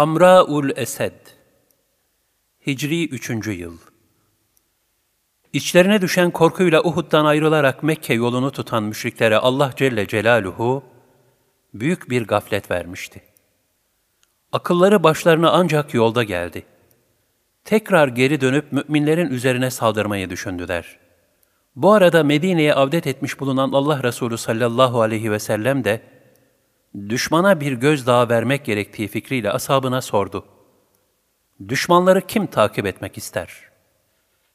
Hamraul Esed Hicri 3. Yıl İçlerine düşen korkuyla Uhud'dan ayrılarak Mekke yolunu tutan müşriklere Allah Celle Celaluhu büyük bir gaflet vermişti. Akılları başlarına ancak yolda geldi. Tekrar geri dönüp müminlerin üzerine saldırmayı düşündüler. Bu arada Medine'ye avdet etmiş bulunan Allah Resulü sallallahu aleyhi ve sellem de düşmana bir gözdağı vermek gerektiği fikriyle ashabına sordu. Düşmanları kim takip etmek ister?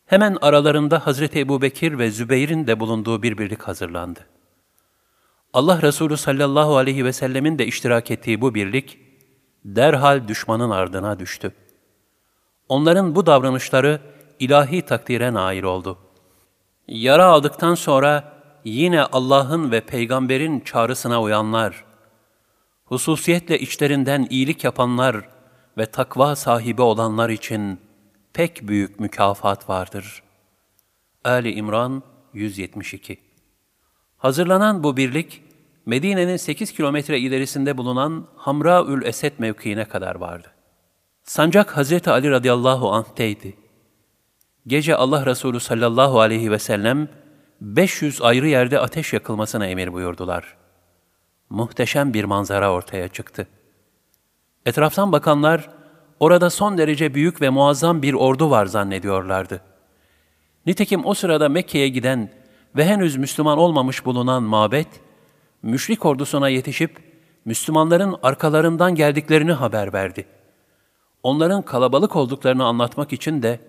Hemen aralarında Hazreti Ebu Bekir ve Zübeyir'in de bulunduğu bir birlik hazırlandı. Allah Resulü sallallahu aleyhi ve sellemin de iştirak ettiği bu birlik, derhal düşmanın ardına düştü. Onların bu davranışları ilahi takdire nail oldu. Yara aldıktan sonra yine Allah'ın ve peygamberin çağrısına uyanlar, hususiyetle içlerinden iyilik yapanlar ve takva sahibi olanlar için pek büyük mükafat vardır. Ali İmran 172 Hazırlanan bu birlik, Medine'nin 8 kilometre ilerisinde bulunan Hamraül Esed mevkiine kadar vardı. Sancak Hazreti Ali radıyallahu anh'teydi. Gece Allah Resulü sallallahu aleyhi ve sellem 500 ayrı yerde ateş yakılmasına emir buyurdular. Muhteşem bir manzara ortaya çıktı. Etraftan bakanlar orada son derece büyük ve muazzam bir ordu var zannediyorlardı. Nitekim o sırada Mekke'ye giden ve henüz Müslüman olmamış bulunan mabet, müşrik ordusuna yetişip Müslümanların arkalarından geldiklerini haber verdi. Onların kalabalık olduklarını anlatmak için de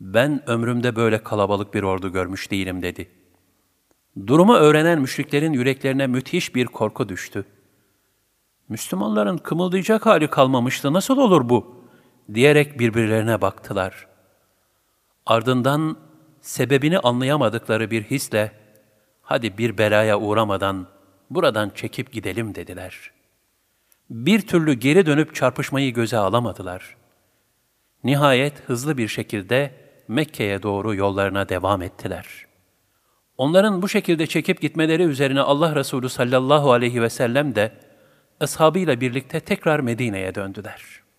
ben ömrümde böyle kalabalık bir ordu görmüş değilim dedi. Durumu öğrenen müşriklerin yüreklerine müthiş bir korku düştü. Müslümanların kımıldayacak hali kalmamıştı, nasıl olur bu? diyerek birbirlerine baktılar. Ardından sebebini anlayamadıkları bir hisle, hadi bir belaya uğramadan buradan çekip gidelim dediler. Bir türlü geri dönüp çarpışmayı göze alamadılar. Nihayet hızlı bir şekilde Mekke'ye doğru yollarına devam ettiler. Onların bu şekilde çekip gitmeleri üzerine Allah Resulü sallallahu aleyhi ve sellem de ashabıyla birlikte tekrar Medine'ye döndüler.''